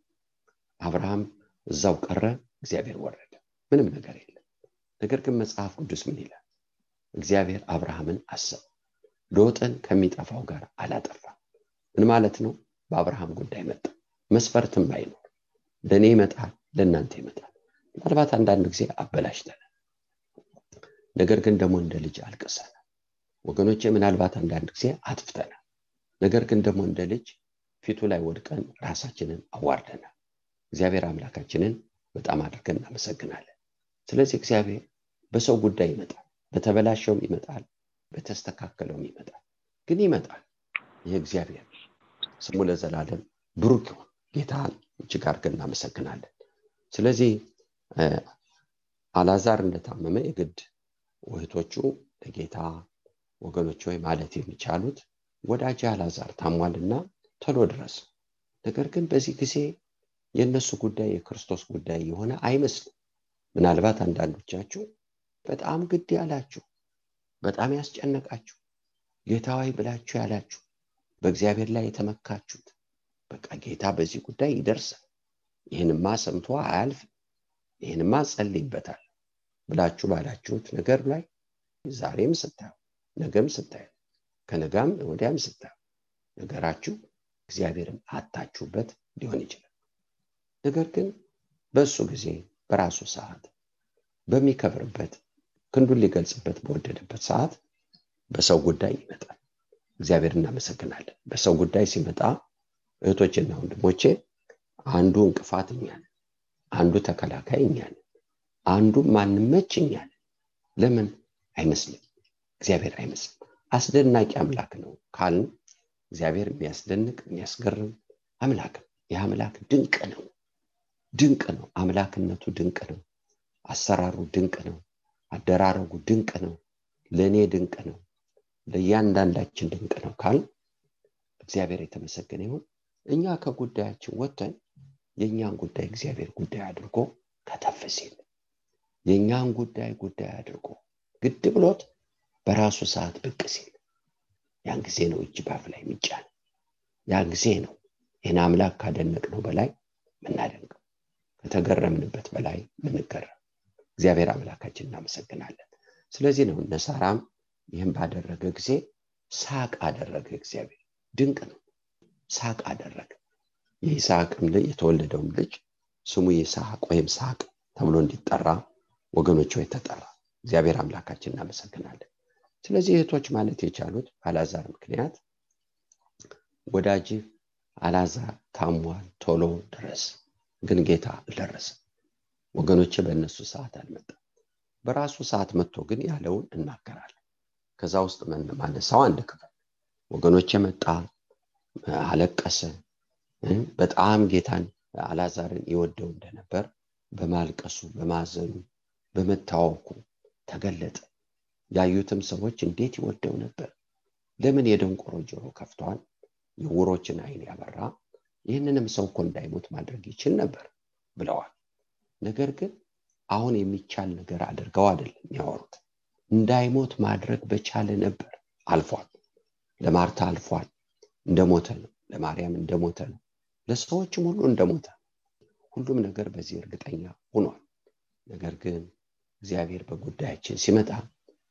አብርሃም እዛው ቀረ እግዚአብሔር ወረደ። ምንም ነገር የለም። ነገር ግን መጽሐፍ ቅዱስ ምን ይላል? እግዚአብሔር አብርሃምን አሰብ ሎጥን ከሚጠፋው ጋር አላጠፋ። ምን ማለት ነው? በአብርሃም ጉዳይ መጣ። መስፈርትም ባይኖር ለእኔ ይመጣል ለእናንተ ይመጣል። ምናልባት አንዳንድ ጊዜ አበላሽተናል። ነገር ግን ደግሞ እንደ ልጅ አልቅሰናል ወገኖቼ ምናልባት አንዳንድ ጊዜ አጥፍተናል። ነገር ግን ደግሞ እንደ ልጅ ፊቱ ላይ ወድቀን ራሳችንን አዋርደናል። እግዚአብሔር አምላካችንን በጣም አድርገን እናመሰግናለን። ስለዚህ እግዚአብሔር በሰው ጉዳይ ይመጣል በተበላሸውም ይመጣል በተስተካከለውም ይመጣል ግን ይመጣል። ይህ እግዚአብሔር ስሙ ለዘላለም ብሩክ ይሁን። ጌታን እጅግ አድርገን እናመሰግናለን። ስለዚህ አላዛር እንደታመመ የግድ ውህቶቹ ለጌታ ወገኖች ወይ ማለት የሚቻሉት ወዳጅ አላዛር ታሟልና ቶሎ ድረስ። ነገር ግን በዚህ ጊዜ የእነሱ ጉዳይ የክርስቶስ ጉዳይ የሆነ አይመስልም። ምናልባት አንዳንዶቻችሁ በጣም ግድ ያላችሁ በጣም ያስጨነቃችሁ ጌታዊ ብላችሁ ያላችሁ በእግዚአብሔር ላይ የተመካችሁት በቃ ጌታ በዚህ ጉዳይ ይደርሳል ይህንማ ሰምቶ አያልፍ ይህንማ ጸልይበታል ብላችሁ ባላችሁት ነገር ላይ ዛሬም ስታዩ ነገም ስታዩ ከነጋም ወዲያም ስታዩ ነገራችሁ እግዚአብሔርን አታችሁበት ሊሆን ይችላል። ነገር ግን በእሱ ጊዜ በራሱ ሰዓት በሚከብርበት ክንዱን ሊገልጽበት በወደደበት ሰዓት በሰው ጉዳይ ይመጣል። እግዚአብሔር እናመሰግናለን። በሰው ጉዳይ ሲመጣ እህቶችና ወንድሞቼ አንዱ እንቅፋት እኛን አንዱ ተከላካይ እኛን አንዱ ማንመች እኛን ለምን? አይመስልም እግዚአብሔር አይመስልም። አስደናቂ አምላክ ነው ካልን እግዚአብሔር የሚያስደንቅ የሚያስገርም አምላክ ይህ አምላክ ድንቅ ነው። ድንቅ ነው። አምላክነቱ ድንቅ ነው። አሰራሩ ድንቅ ነው። አደራረጉ ድንቅ ነው። ለእኔ ድንቅ ነው። ለእያንዳንዳችን ድንቅ ነው ካል እግዚአብሔር የተመሰገነ ይሁን። እኛ ከጉዳያችን ወጥተን የእኛን ጉዳይ እግዚአብሔር ጉዳይ አድርጎ ከተፍ ሲል የእኛን ጉዳይ ጉዳይ አድርጎ ግድ ብሎት በራሱ ሰዓት ብቅ ሲል ያን ጊዜ ነው እጅ ባፍ ላይ የሚጫን ያን ጊዜ ነው ይህን አምላክ ካደነቅ ነው በላይ ምናደንቀው ከተገረምንበት በላይ ምንገረም እግዚአብሔር አምላካችን እናመሰግናለን። ስለዚህ ነው እነ ሳራም ይህም ባደረገ ጊዜ ሳቅ አደረገ እግዚአብሔር። ድንቅ ነው። ሳቅ አደረገ። የይስሐቅም ልጅ የተወለደውም ልጅ ስሙ ይስሐቅ ወይም ሳቅ ተብሎ እንዲጠራ ወገኖች ወይ ተጠራ። እግዚአብሔር አምላካችን እናመሰግናለን ስለዚህ እህቶች ማለት የቻሉት አላዛር ምክንያት ወዳጅ አላዛር ታሟል ቶሎ ድረስ ግን ጌታ አልደረሰ ወገኖች በእነሱ ሰዓት አልመጣም። በራሱ ሰዓት መጥቶ ግን ያለውን እናገራለን። ከዛ ውስጥ ማነሳው አንድ ክፍል ወገኖች መጣ አለቀሰ በጣም ጌታን አላዛርን ይወደው እንደነበር በማልቀሱ በማዘኑ በመታወኩ ተገለጠ ያዩትም ሰዎች እንዴት ይወደው ነበር? ለምን የደንቆሮ ጆሮ ከፍቷል? የውሮችን አይን ያበራ? ይህንንም ሰው እኮ እንዳይሞት ማድረግ ይችል ነበር ብለዋል። ነገር ግን አሁን የሚቻል ነገር አድርገው አይደለም የሚያወሩት እንዳይሞት ማድረግ በቻለ ነበር። አልፏል። ለማርታ አልፏል። እንደሞተ ነው። ለማርያም እንደሞተ ነው። ለሰዎችም ሁሉ እንደሞተ ሁሉም ነገር በዚህ እርግጠኛ ሆኗል። ነገር ግን እግዚአብሔር በጉዳያችን ሲመጣ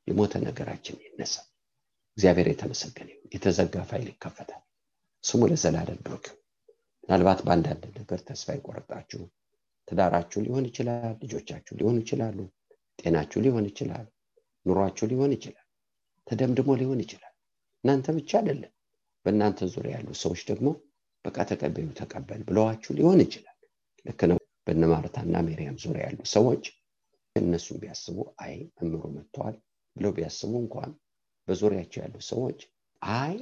የሞተ ነገራችን ይነሳ። እግዚአብሔር የተመሰገነ የተዘጋ ፋይል ይከፈታል። ስሙ ለዘላለም ብሩክ ምናልባት በአንዳንድ ነገር ተስፋ ይቆረጣችሁ ትዳራችሁ ሊሆን ይችላል ልጆቻችሁ ሊሆኑ ይችላሉ ጤናችሁ ሊሆን ይችላል ኑሯችሁ ሊሆን ይችላል ተደምድሞ ሊሆን ይችላል። እናንተ ብቻ አይደለም። በእናንተ ዙሪያ ያሉ ሰዎች ደግሞ በቃ ተቀበሉ ተቀበል ብለዋችሁ ሊሆን ይችላል። ልክ ነው። በነ ሜሪያም ዙሪያ ያሉ ሰዎች እነሱም ቢያስቡ አይ መምሮ መጥተዋል ብለው ቢያስቡ እንኳን በዙሪያቸው ያሉ ሰዎች አይ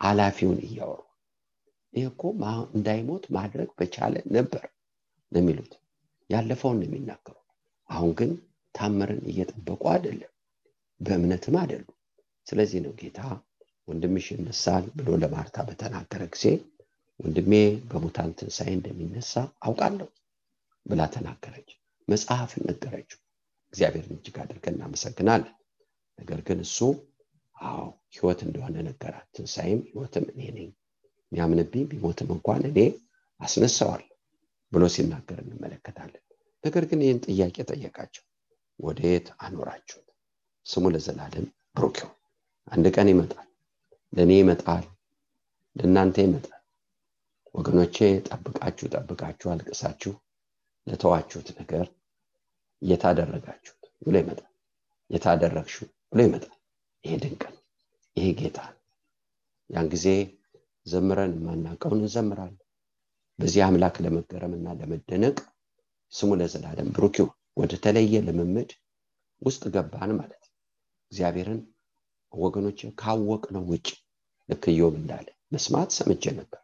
አላፊውን እያወሩ ይህ እኮ እንዳይሞት ማድረግ በቻለ ነበር ነው የሚሉት። ያለፈውን ነው የሚናገሩ አሁን ግን ታምርን እየጠበቁ አይደለም በእምነትም አይደሉም። ስለዚህ ነው ጌታ ወንድምሽ ይነሳል ብሎ ለማርታ በተናገረ ጊዜ ወንድሜ በሙታን ትንሣኤ እንደሚነሳ አውቃለሁ ብላ ተናገረች። መጽሐፍን ነገረችው። እግዚአብሔርን እጅግ አድርገን እናመሰግናለን ነገር ግን እሱ አዎ ህይወት እንደሆነ ነገራት። ትንሣኤም ህይወትም እኔ ነኝ። የሚያምንብኝ ቢሞትም እንኳን እኔ አስነሳዋለሁ ብሎ ሲናገር እንመለከታለን። ነገር ግን ይህን ጥያቄ ጠየቃቸው። ወደየት አኖራችሁት? ስሙ ለዘላለም ብሩክ አንድ ቀን ይመጣል ለእኔ ይመጣል ለእናንተ ይመጣል። ወገኖቼ ጠብቃችሁ ጠብቃችሁ አልቅሳችሁ ለተዋችሁት ነገር እየታደረጋችሁት ብሎ ይመጣል። የታደረግሽው ብሎ ይመጣል። ይሄ ድንቅ ነው። ይሄ ጌታ ያን ጊዜ ዘምረን የማናውቀውን እንዘምራለን። በዚህ አምላክ ለመገረምና ለመደነቅ ስሙ ለዘላለም ብሩክ ይሁን። ወደ ተለየ ልምምድ ውስጥ ገባን ማለት እግዚአብሔርን ወገኖች ካወቅ ነው ውጭ ልክ እንዳለ መስማት ሰምቼ ነበር።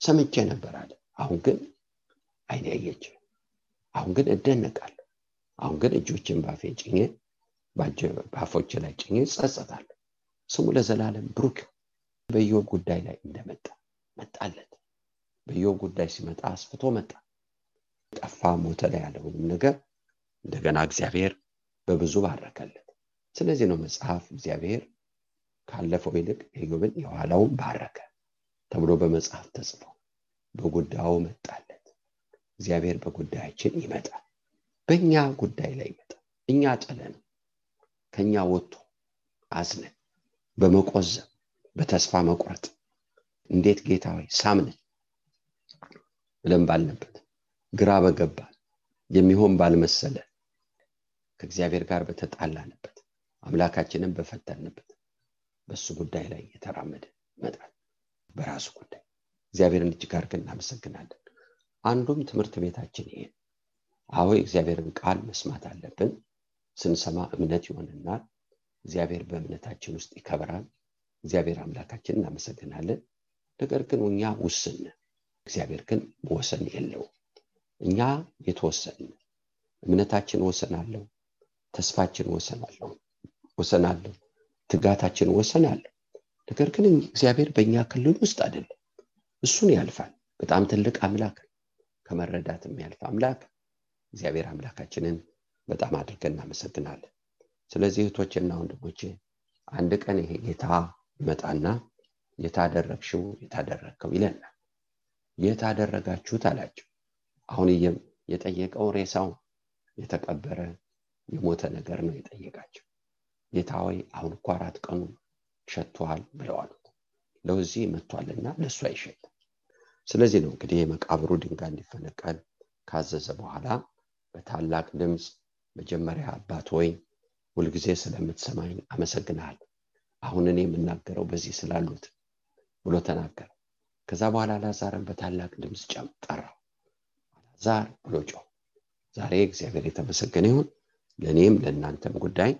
ሰምቼ ነበር አለ። አሁን ግን አይን አሁን ግን እደነቃለሁ። አሁን ግን እጆችን ባፌ ጭኜ በአፎች ላይ ጭኜ ጸጸታለሁ ስሙ ለዘላለም ብሩክ በኢዮብ ጉዳይ ላይ እንደመጣ መጣለት። በኢዮብ ጉዳይ ሲመጣ አስፍቶ መጣ። ጠፋ ሞተ ላይ ያለውንም ነገር እንደገና እግዚአብሔር በብዙ ባረከለት። ስለዚህ ነው መጽሐፍ እግዚአብሔር ካለፈው ይልቅ ኢዮብን የኋላውን ባረከ ተብሎ በመጽሐፍ ተጽፎ በጉዳዩ መጣለት። እግዚአብሔር በጉዳያችን ይመጣል። በእኛ ጉዳይ ላይ ይመጣል። እኛ ጥለን ከኛ ወጥቶ አዝነን በመቆዘም በተስፋ መቁረጥ። እንዴት ጌታ ሆይ ሳምነን ብለን ባልነበት ግራ በገባን የሚሆን ባልመሰለ ከእግዚአብሔር ጋር በተጣላንበት አምላካችንን በፈተንበት በእሱ ጉዳይ ላይ እየተራመደ ይመጣል በራሱ ጉዳይ። እግዚአብሔርን እጅግ አድርገን እናመሰግናለን። አንዱም ትምህርት ቤታችን ይሄ አዎ እግዚአብሔርን ቃል መስማት አለብን ስንሰማ እምነት ይሆንናል። እግዚአብሔር በእምነታችን ውስጥ ይከብራል እግዚአብሔር አምላካችን እናመሰግናለን። ነገር ግን እኛ ውስን እግዚአብሔር ግን ወሰን የለው እኛ የተወሰን እምነታችን ወሰን አለው ተስፋችን ወሰን አለው ወሰን አለው ትጋታችን ወሰን አለው። ነገር ግን እግዚአብሔር በእኛ ክልል ውስጥ አይደለም። እሱን ያልፋል። በጣም ትልቅ አምላክ ከመረዳት የሚያልፍ አምላክ። እግዚአብሔር አምላካችንን በጣም አድርገን እናመሰግናለን። ስለዚህ እህቶችና ወንድሞቼ አንድ ቀን ይሄ ጌታ ይመጣና የታደረግሽው የታደረግከው ይለናል። የታደረጋችሁት አላቸው። አሁን የጠየቀው ሬሳው የተቀበረ የሞተ ነገር ነው የጠየቃቸው። ጌታ ወይ አሁን እኮ አራት ቀኑ ሸቷል አሉት ለዚህ መጥቷልና ለእሱ አይሸትም ስለዚህ ነው እንግዲህ የመቃብሩ ድንጋይ እንዲፈነቀል ካዘዘ በኋላ በታላቅ ድምፅ መጀመሪያ አባት ወይ ሁልጊዜ ስለምትሰማኝ አመሰግናል አሁን እኔ የምናገረው በዚህ ስላሉት ብሎ ተናገረ። ከዛ በኋላ ላዛርን በታላቅ ድምፅ ጠራው። አላዛር ብሎ ጮህ ዛሬ እግዚአብሔር የተመሰገነ ይሁን። ለእኔም ለእናንተም ጉዳይ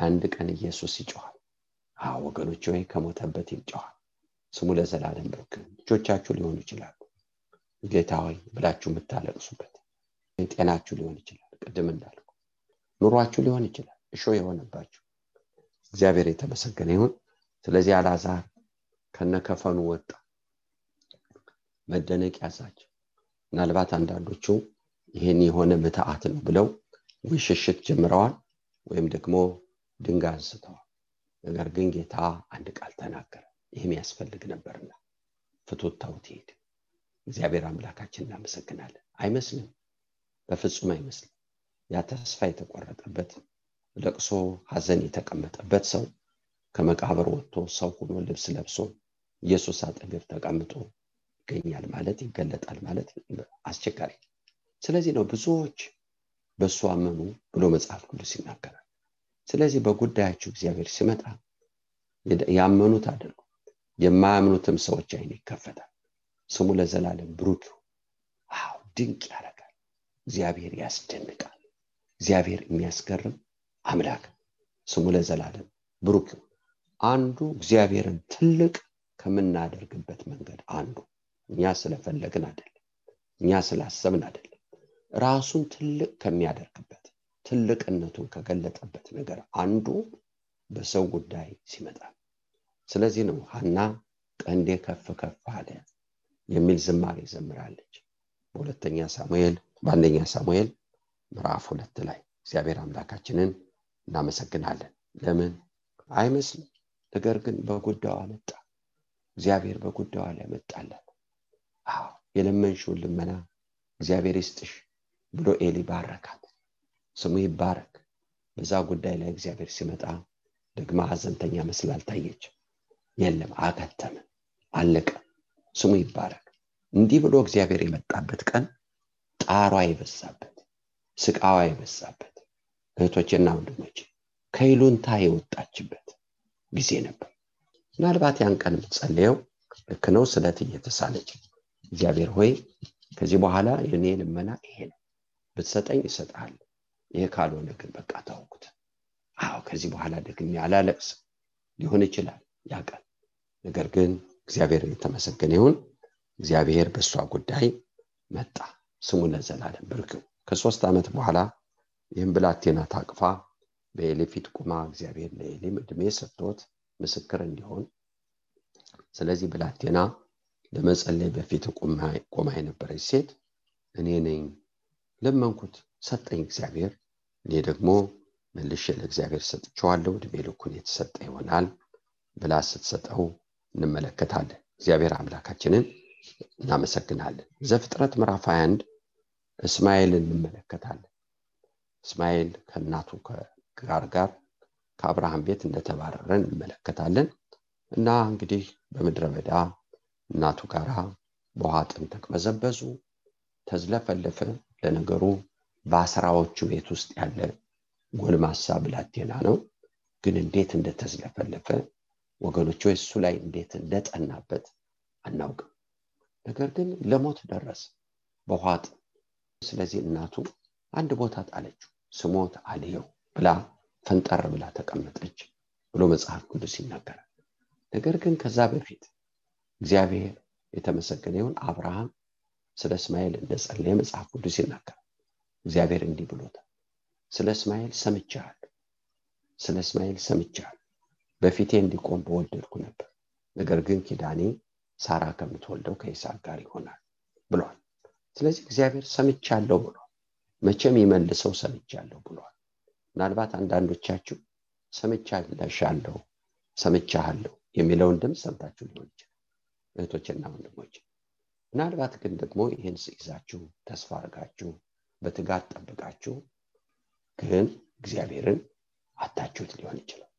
አንድ ቀን ኢየሱስ ይጮኋል ወገኖች ወይ ከሞተበት ይጮኋል ስሙ ለዘላለም ብሩክ ልጆቻችሁ ሊሆኑ ይችላሉ። ጌታ ሆይ ብላችሁ የምታለቅሱበት ጤናችሁ ሊሆን ይችላል። ቅድም እንዳልኩ ኑሯችሁ ሊሆን ይችላል። እሾ የሆነባችሁ። እግዚአብሔር የተመሰገነ ይሁን። ስለዚህ አላዛር ከነከፈኑ ወጣ። መደነቅ ያዛቸው። ምናልባት አንዳንዶቹ ይህን የሆነ ምትአት ነው ብለው ወይ ሽሽት ጀምረዋል ወይም ደግሞ ድንጋይ አንስተዋል። ነገር ግን ጌታ አንድ ቃል ተናገረ። ይህም ያስፈልግ ነበርና ፍቶት ታውት ይሄድ እግዚአብሔር አምላካችን እናመሰግናለን። አይመስልም? በፍጹም አይመስልም ያ ተስፋ የተቆረጠበት ለቅሶ ሀዘን የተቀመጠበት ሰው ከመቃብር ወጥቶ ሰው ሆኖ ልብስ ለብሶ ኢየሱስ አጠገብ ተቀምጦ ይገኛል ማለት ይገለጣል ማለት አስቸጋሪ። ስለዚህ ነው ብዙዎች በእሱ አመኑ ብሎ መጽሐፍ ቅዱስ ይናገራል። ስለዚህ በጉዳያችሁ እግዚአብሔር ሲመጣ ያመኑት አድርጉ። የማያምኑትም ሰዎች አይን ይከፈታል። ስሙ ለዘላለም ብሩክ ድንቅ ያደርጋል። እግዚአብሔር ያስደንቃል እግዚአብሔር የሚያስገርም አምላክ ስሙ ለዘላለም ብሩክ። አንዱ እግዚአብሔርን ትልቅ ከምናደርግበት መንገድ አንዱ። እኛ ስለፈለግን አይደለም እኛ ስላሰብን አይደለም። ራሱን ትልቅ ከሚያደርግበት ትልቅነቱን ከገለጠበት ነገር አንዱ በሰው ጉዳይ ሲመጣ። ስለዚህ ነው ሀና ቀንዴ ከፍ ከፍ አለ የሚል ዝማሬ ዘምራለች። በሁለተኛ ሳሙኤል በአንደኛ ሳሙኤል ምዕራፍ ሁለት ላይ እግዚአብሔር አምላካችንን እናመሰግናለን። ለምን? አይመስልም። ነገር ግን በጉዳዩ መጣ እግዚአብሔር በጉዳዩ ላይ መጣላት አዎ የለመንሽውን ልመና እግዚአብሔር ይስጥሽ ብሎ ኤሊ ባረካት። ስሙ ይባረክ። በዛ ጉዳይ ላይ እግዚአብሔር ሲመጣ ደግማ ሀዘንተኛ መስል አልታየች። የለም አከተመ አለቀ። ስሙ ይባረክ። እንዲህ ብሎ እግዚአብሔር የመጣበት ቀን ጣሯ የበዛበት ስቃዋ የበዛበት እህቶችና ወንድሞች ከይሉንታ የወጣችበት ጊዜ ነበር። ምናልባት ያን ቀን የምትጸልየው ልክ ነው ስለት እየተሳለች እግዚአብሔር ሆይ ከዚህ በኋላ የኔ ልመና ይሄ ነው። ብትሰጠኝ ይሰጣል ይሄ ካልሆነ ግን በቃ ታውቁት አዎ ከዚህ በኋላ ደግሜ አላለቅስ ሊሆን ይችላል ያቀል ነገር ግን እግዚአብሔር የተመሰገነ ይሁን። እግዚአብሔር በእሷ ጉዳይ መጣ። ስሙ ለዘላለም ብርክው ከሶስት ዓመት በኋላ ይህም ብላቴና ታቅፋ በኤሊ ፊት ቁማ እግዚአብሔር ለኤሊም እድሜ ሰጥቶት ምስክር እንዲሆን ስለዚህ ብላቴና ለመጸለይ በፊት ቆማ የነበረች ሴት እኔ ነኝ ለመንኩት ሰጠኝ እግዚአብሔር። እኔ ደግሞ መልሼ ለእግዚአብሔር ሰጥቸዋለሁ እድሜ ልኩን የተሰጠ ይሆናል ብላ ስትሰጠው እንመለከታለን። እግዚአብሔር አምላካችንን እናመሰግናለን። ዘፍጥረት ምዕራፍ 21 እስማኤል እንመለከታለን። እስማኤል ከእናቱ ጋር ጋር ከአብርሃም ቤት እንደተባረረ እንመለከታለን። እና እንግዲህ በምድረ በዳ እናቱ ጋር በውሃ ጥም ተቅበዘበዙ ተዝለፈለፈ። ለነገሩ በአስራዎቹ ቤት ውስጥ ያለ ጎልማሳ ብላቴና ነው። ግን እንዴት እንደተዝለፈለፈ ወገኖች እሱ ላይ እንዴት እንደጠናበት አናውቅም። ነገር ግን ለሞት ደረሰ። በውሃ ጥም ስለዚህ እናቱ አንድ ቦታ ጣለችው ስሞት አልየው ብላ ፈንጠር ብላ ተቀመጠች ብሎ መጽሐፍ ቅዱስ ይናገራል። ነገር ግን ከዛ በፊት እግዚአብሔር የተመሰገነ ይሁን። አብርሃም ስለ እስማኤል እንደጸለየ መጽሐፍ ቅዱስ ይናገራል። እግዚአብሔር እንዲህ ብሎታል ስለ እስማኤል ሰምቻል ስለ እስማኤል ሰምቻል በፊቴ እንዲቆም በወደድኩ ነበር ነገር ግን ኪዳኔ ሳራ ከምትወልደው ከይስሐቅ ጋር ይሆናል ብሏል ስለዚህ እግዚአብሔር ሰምቻለሁ ብሏል። መቼም ይመልሰው ሰምቻለሁ ብሏል። ምናልባት አንዳንዶቻችሁ ሰምቻለሻለሁ ሰምቻለሁ የሚለውን ድምፅ ሰምታችሁ ሊሆን ይችላል። እህቶችና ወንድሞች ምናልባት ግን ደግሞ ይህን ይዛችሁ ተስፋ አድርጋችሁ በትጋት ጠብቃችሁ ግን እግዚአብሔርን አታችሁት ሊሆን ይችላል።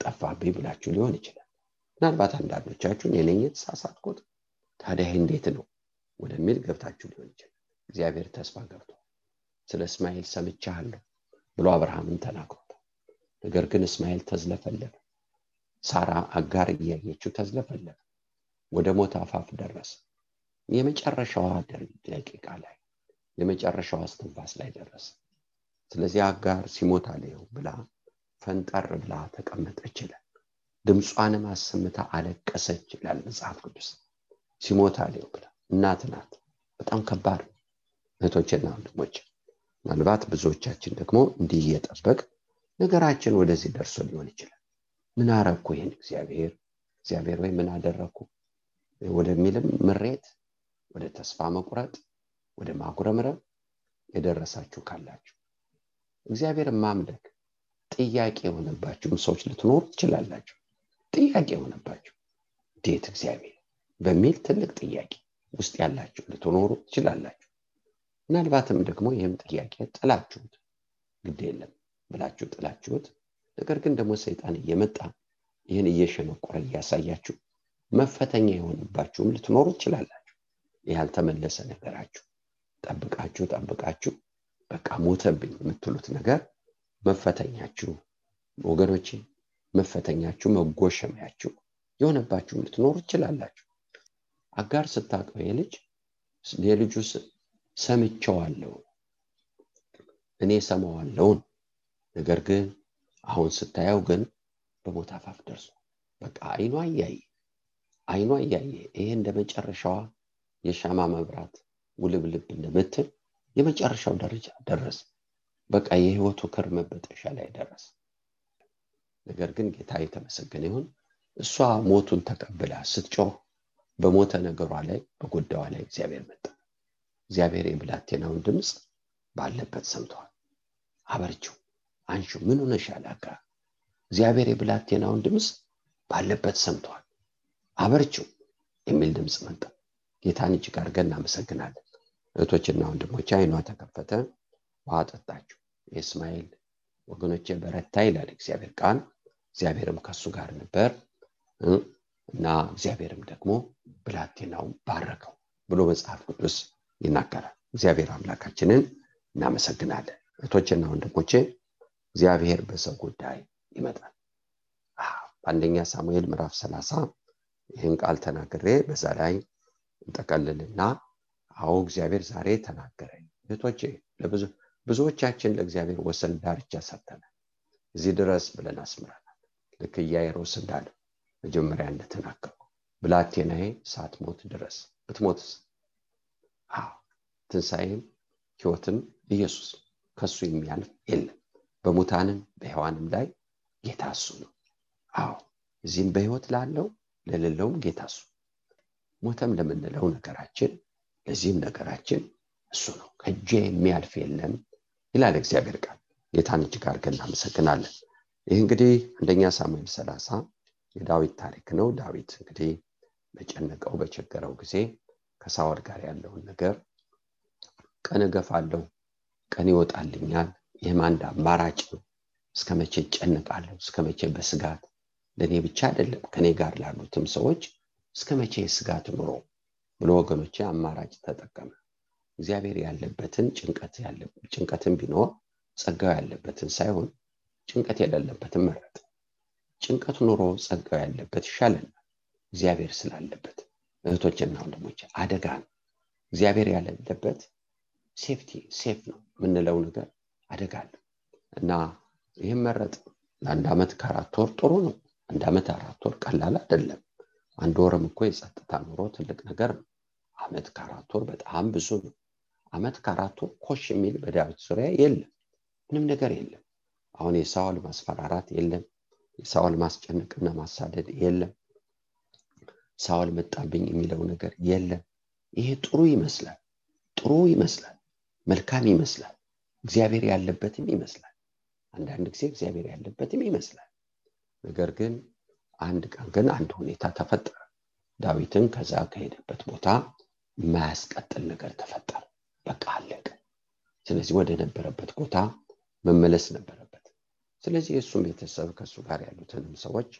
ጠፋብኝ ብላችሁ ሊሆን ይችላል። ምናልባት አንዳንዶቻችሁን የነኝ የተሳሳትኩት። ታዲያ እንዴት ነው ወደሚል ገብታችሁ ሊሆን ይችላል። እግዚአብሔር ተስፋ ገብቶ ስለ እስማኤል ሰምቻለሁ ብሎ አብርሃምን ተናግሮታል። ነገር ግን እስማኤል ተዝለፈለፈ። ሳራ አጋር እያየችው ተዝለፈለፈ። ወደ ሞት አፋፍ ደረሰ። የመጨረሻዋ ደቂቃ ላይ የመጨረሻዋ እስትንፋስ ላይ ደረሰ። ስለዚህ አጋር ሲሞት አለየው ብላ ፈንጠር ብላ ተቀመጠች ይላል። ድምጿንም አሰምታ አለቀሰች ይላል መጽሐፍ ቅዱስ። ሲሞት አለየው ብላ እናት ናት። በጣም ከባድ እህቶችና ወንድሞች ምናልባት ብዙዎቻችን ደግሞ እንዲህ እየጠበቅ ነገራችን ወደዚህ ደርሶ ሊሆን ይችላል። ምን አረኩ ይህን እግዚአብሔር? እግዚአብሔር ወይ ምን አደረግኩ ወደሚልም ምሬት ወደ ተስፋ መቁረጥ ወደ ማጉረምረም የደረሳችሁ ካላችሁ እግዚአብሔር ማምለክ ጥያቄ የሆነባችሁም ሰዎች ልትኖሩ ትችላላችሁ። ጥያቄ የሆነባችሁ እንዴት እግዚአብሔር በሚል ትልቅ ጥያቄ ውስጥ ያላችሁ ልትኖሩ ትችላላችሁ። ምናልባትም ደግሞ ይህም ጥያቄ ጥላችሁት ግድ የለም ብላችሁ ጥላችሁት ነገር ግን ደግሞ ሰይጣን እየመጣ ይህን እየሸነቆረ እያሳያችሁ መፈተኛ የሆነባችሁም ልትኖሩ ትችላላችሁ። ያልተመለሰ ነገራችሁ። ጠብቃችሁ ጠብቃችሁ በቃ ሞተብኝ የምትሉት ነገር መፈተኛችሁ ወገኖቼ መፈተኛችሁ መጎሸሚያችሁ የሆነባችሁም ልትኖሩ ትችላላችሁ አጋር ስታቀው የልጅ የልጁ ሰምቸዋለሁ እኔ ሰማዋለውን ነገር ግን አሁን ስታየው ግን በሞት አፋፍ ደርሶ በቃ አይኗ እያየ አይኗ እያየ ይሄ እንደ መጨረሻዋ የሻማ መብራት ውልብልብ እንደምትል የመጨረሻው ደረጃ ደረስ በቃ የህይወቱ ክር መበጠሻ ላይ ደረስ ነገር ግን ጌታ የተመሰገነ ይሁን። እሷ ሞቱን ተቀብላ ስትጮህ በሞተ ነገሯ ላይ በጎዳዋ ላይ እግዚአብሔር መጣ። እግዚአብሔር የብላቴናውን ድምፅ ባለበት ሰምተዋል አበርችው አንሹ ምን ሆነሻል አጋ? እግዚአብሔር የብላቴናውን ድምፅ ባለበት ሰምተዋል አበርችው የሚል ድምፅ መጣ። ጌታን እጅግ አድርገን እናመሰግናለን። እህቶችና ወንድሞች አይኗ ተከፈተ ውሃ ጠጣችሁ። የእስማኤል ወገኖቼ በረታ ይላል እግዚአብሔር ቃል። እግዚአብሔርም ከሱ ጋር ነበር እና እግዚአብሔርም ደግሞ ብላቴናውን ባረከው ብሎ መጽሐፍ ቅዱስ ይናገራል። እግዚአብሔር አምላካችንን እናመሰግናለን። እህቶችና ወንድሞቼ እግዚአብሔር በሰው ጉዳይ ይመጣል። በአንደኛ ሳሙኤል ምዕራፍ 30 ይህን ቃል ተናግሬ በዛ ላይ እንጠቀልልና አዎ እግዚአብሔር ዛሬ ተናገረኝ። እህቶቼ ብዙዎቻችን ለእግዚአብሔር ወሰን ዳርቻ ሰጥተናል። እዚህ ድረስ ብለን አስምረናል። ልክ ኢያይሮስ እንዳለ መጀመሪያ እንደተናገሩ ብላቴናዬ ሳትሞት ድረስ ብትሞትስ? ትንሣኤም ህይወትም ኢየሱስ ከሱ የሚያልፍ የለም። በሙታንም በሔዋንም ላይ ጌታ እሱ ነው። አዎ እዚህም በህይወት ላለው ለሌለውም ጌታ እሱ ሞተም ለምንለው ነገራችን ለዚህም ነገራችን እሱ ነው። ከእጄ የሚያልፍ የለም ይላል እግዚአብሔር ቃል። ጌታን እጅግ አድርገን እናመሰግናለን። ይህ እንግዲህ አንደኛ ሳሙኤል ሰላሳ የዳዊት ታሪክ ነው። ዳዊት እንግዲህ በጨነቀው በቸገረው ጊዜ ከሳወል ጋር ያለውን ነገር ቀን እገፋለሁ ቀን ይወጣልኛል ይህም አንድ አማራጭ ነው። እስከ መቼ እጨነቃለሁ? እስከ መቼ በስጋት? ለእኔ ብቻ አይደለም ከኔ ጋር ላሉትም ሰዎች እስከ መቼ የስጋት ኑሮ? ብሎ ወገኖቼ አማራጭ ተጠቀመ። እግዚአብሔር ያለበትን ጭንቀትን ቢኖር ጸጋው ያለበትን ሳይሆን ጭንቀት የሌለበትን መረጥ ጭንቀት ኑሮ ጸጋው ያለበት ይሻለናል። እግዚአብሔር ስላለበት እህቶችና ወንድሞች አደጋ ነው። እግዚአብሔር ያለበት ሴፍቲ ሴፍ ነው የምንለው ነገር አደጋ አለው እና ይህም መረጥ። ለአንድ ዓመት ከአራት ወር ጥሩ ነው። አንድ ዓመት አራት ወር ቀላል አይደለም። አንድ ወርም እኮ የጸጥታ ኑሮ ትልቅ ነገር ነው። አመት ከአራት ወር በጣም ብዙ ነው። አመት ከአራት ወር ኮሽ የሚል በዳዊት ዙሪያ የለም። ምንም ነገር የለም። አሁን የሳውል ማስፈራራት የለም የሳውል ማስጨነቅና ማሳደድ የለም። ሳውል መጣብኝ የሚለው ነገር የለም። ይሄ ጥሩ ይመስላል ጥሩ ይመስላል መልካም ይመስላል። እግዚአብሔር ያለበትም ይመስላል። አንዳንድ ጊዜ እግዚአብሔር ያለበትም ይመስላል። ነገር ግን አንድ ቀን ግን አንድ ሁኔታ ተፈጠረ። ዳዊትን ከዛ ከሄደበት ቦታ የማያስቀጥል ነገር ተፈጠረ። በቃ አለቀ። ስለዚህ ወደ ነበረበት ቦታ መመለስ ነበረበት ስለዚህ የእሱም ቤተሰብ ከእሱ ጋር ያሉትንም ሰዎች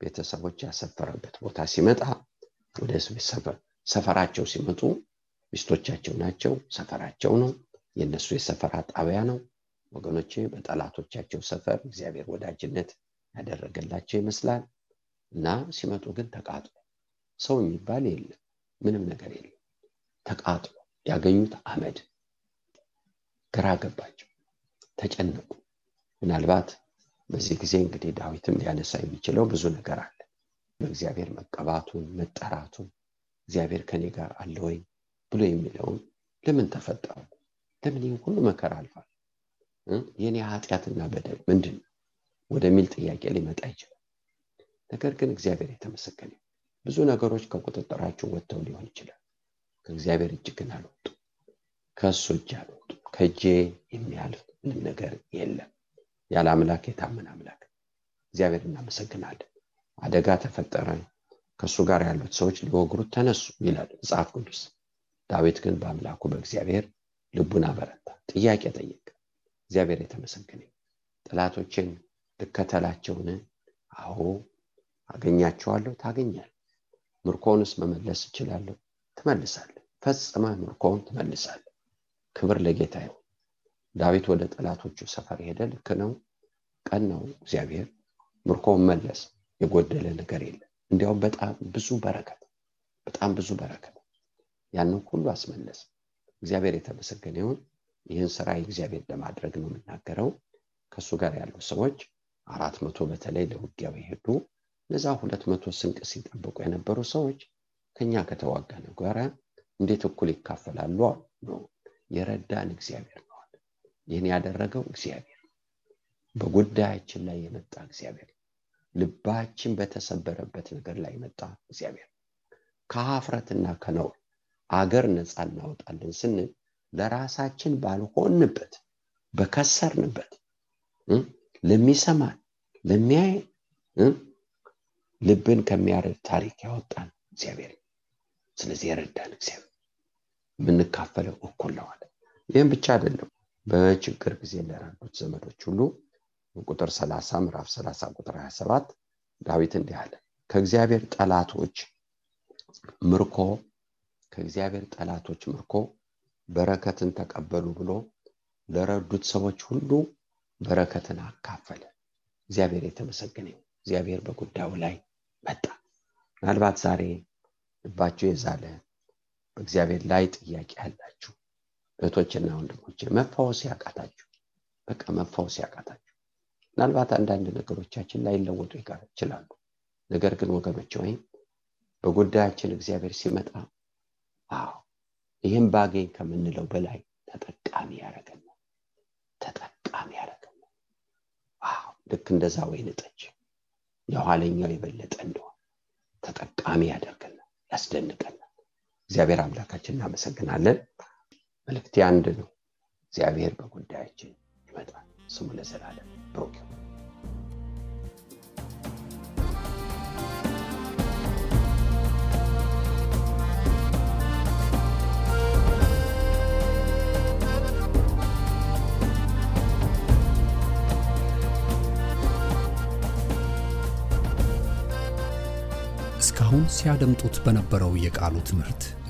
ቤተሰቦች ያሰፈረበት ቦታ ሲመጣ ወደ ሰፈራቸው ሲመጡ ሚስቶቻቸው ናቸው ሰፈራቸው ነው። የእነሱ የሰፈራ ጣቢያ ነው። ወገኖቼ በጠላቶቻቸው ሰፈር እግዚአብሔር ወዳጅነት ያደረገላቸው ይመስላል። እና ሲመጡ ግን ተቃጥሎ ሰው የሚባል የለም ምንም ነገር የለም። ተቃጥሎ ያገኙት አመድ ግራ ገባቸው ተጨነቁ ምናልባት በዚህ ጊዜ እንግዲህ ዳዊትም ሊያነሳ የሚችለው ብዙ ነገር አለ በእግዚአብሔር መቀባቱን መጠራቱን እግዚአብሔር ከኔ ጋር አለ ወይ ብሎ የሚለውን ለምን ተፈጠሩ? ለምን ይህን ሁሉ መከራ አልፏል? የኔ ኃጢአትና በደል ምንድን ነው ወደሚል ጥያቄ ሊመጣ ይችላል። ነገር ግን እግዚአብሔር የተመሰገነ ብዙ ነገሮች ከቁጥጥራችሁ ወጥተው ሊሆን ይችላል። ከእግዚአብሔር እጅ ግን አልወጡ፣ ከእሱ እጅ አልወጡ። ከእጄ የሚያልፍ ምንም ነገር የለም። ያለ አምላክ የታመን አምላክ እግዚአብሔር እናመሰግናለን። አደጋ ተፈጠረ፣ ከእሱ ጋር ያሉት ሰዎች ሊወግሩት ተነሱ ይላል መጽሐፍ ቅዱስ። ዳዊት ግን በአምላኩ በእግዚአብሔር ልቡን አበረታ፣ ጥያቄ ጠየቀ። እግዚአብሔር የተመሰገነ ጠላቶችን ልከተላቸውን? አዎ አገኛቸዋለሁ፣ ታገኛል። ምርኮውንስ መመለስ እችላለሁ? ትመልሳለህ። ፈጽመ ምርኮውን ትመልሳለህ። ክብር ለጌታ ይሁን። ዳዊት ወደ ጠላቶቹ ሰፈር ሄደ። ልክ ነው፣ ቀን ነው። እግዚአብሔር ምርኮውን መለስ። የጎደለ ነገር የለም። እንዲያውም በጣም ብዙ በረከት፣ በጣም ብዙ በረከት ያንን ሁሉ አስመለስ። እግዚአብሔር የተመሰገነ ይሁን። ይህን ስራ የእግዚአብሔር ለማድረግ ነው የምናገረው። ከእሱ ጋር ያሉ ሰዎች አራት መቶ በተለይ ለውጊያው የሄዱ እነዛ ሁለት መቶ ስንቅ ሲጠብቁ የነበሩ ሰዎች ከኛ ከተዋጋን ጋር እንዴት እኩል ይካፈላሉ? ነው የረዳን እግዚአብሔር ነው። ይህን ያደረገው እግዚአብሔር በጉዳያችን ላይ የመጣ እግዚአብሔር ልባችን በተሰበረበት ነገር ላይ የመጣ እግዚአብሔር። ከሀፍረትና ከነውር አገር ነፃ እናወጣለን ስንል ለራሳችን ባልሆንበት በከሰርንበት ለሚሰማን ለሚያየን ልብን ከሚያረድ ታሪክ ያወጣን እግዚአብሔር። ስለዚህ የረዳን እግዚአብሔር የምንካፈለው እኩል ነው ይህም ብቻ አይደለም በችግር ጊዜ ለረዱት ዘመዶች ሁሉ ቁጥር 30 ምዕራፍ 30 ቁጥር 27 ዳዊት እንዲህ አለ ከእግዚአብሔር ጠላቶች ምርኮ ከእግዚአብሔር ጠላቶች ምርኮ በረከትን ተቀበሉ ብሎ ለረዱት ሰዎች ሁሉ በረከትን አካፈለ። እግዚአብሔር የተመሰገነ እግዚአብሔር በጉዳዩ ላይ መጣ። ምናልባት ዛሬ ልባችሁ የዛለ በእግዚአብሔር ላይ ጥያቄ ያላችሁ እህቶችና ወንድሞች መፋወስ ያቃታችሁ በቃ መፋወስ ያቃታችሁ። ምናልባት አንዳንድ ነገሮቻችን ላይ ለወጡ ይችላሉ። ነገር ግን ወገኖች ወይም በጉዳያችን እግዚአብሔር ሲመጣ አዎ ይህም ባገኝ ከምንለው በላይ ተጠቃሚ ያደረገን ነው። ተጠቃሚ ያደረገን ነው። አዎ ልክ እንደዛ ወይን ጠጅ የኋለኛው የበለጠ እንደሆነ ተጠቃሚ ያደርገናል ያስደንቀናል። እግዚአብሔር አምላካችን እናመሰግናለን መልእክቴ አንድ ነው። እግዚአብሔር በጉዳያችን ይመጣል ስሙ ለዘላለም ብሩክ እስካሁን ሲያደምጡት በነበረው የቃሉ ትምህርት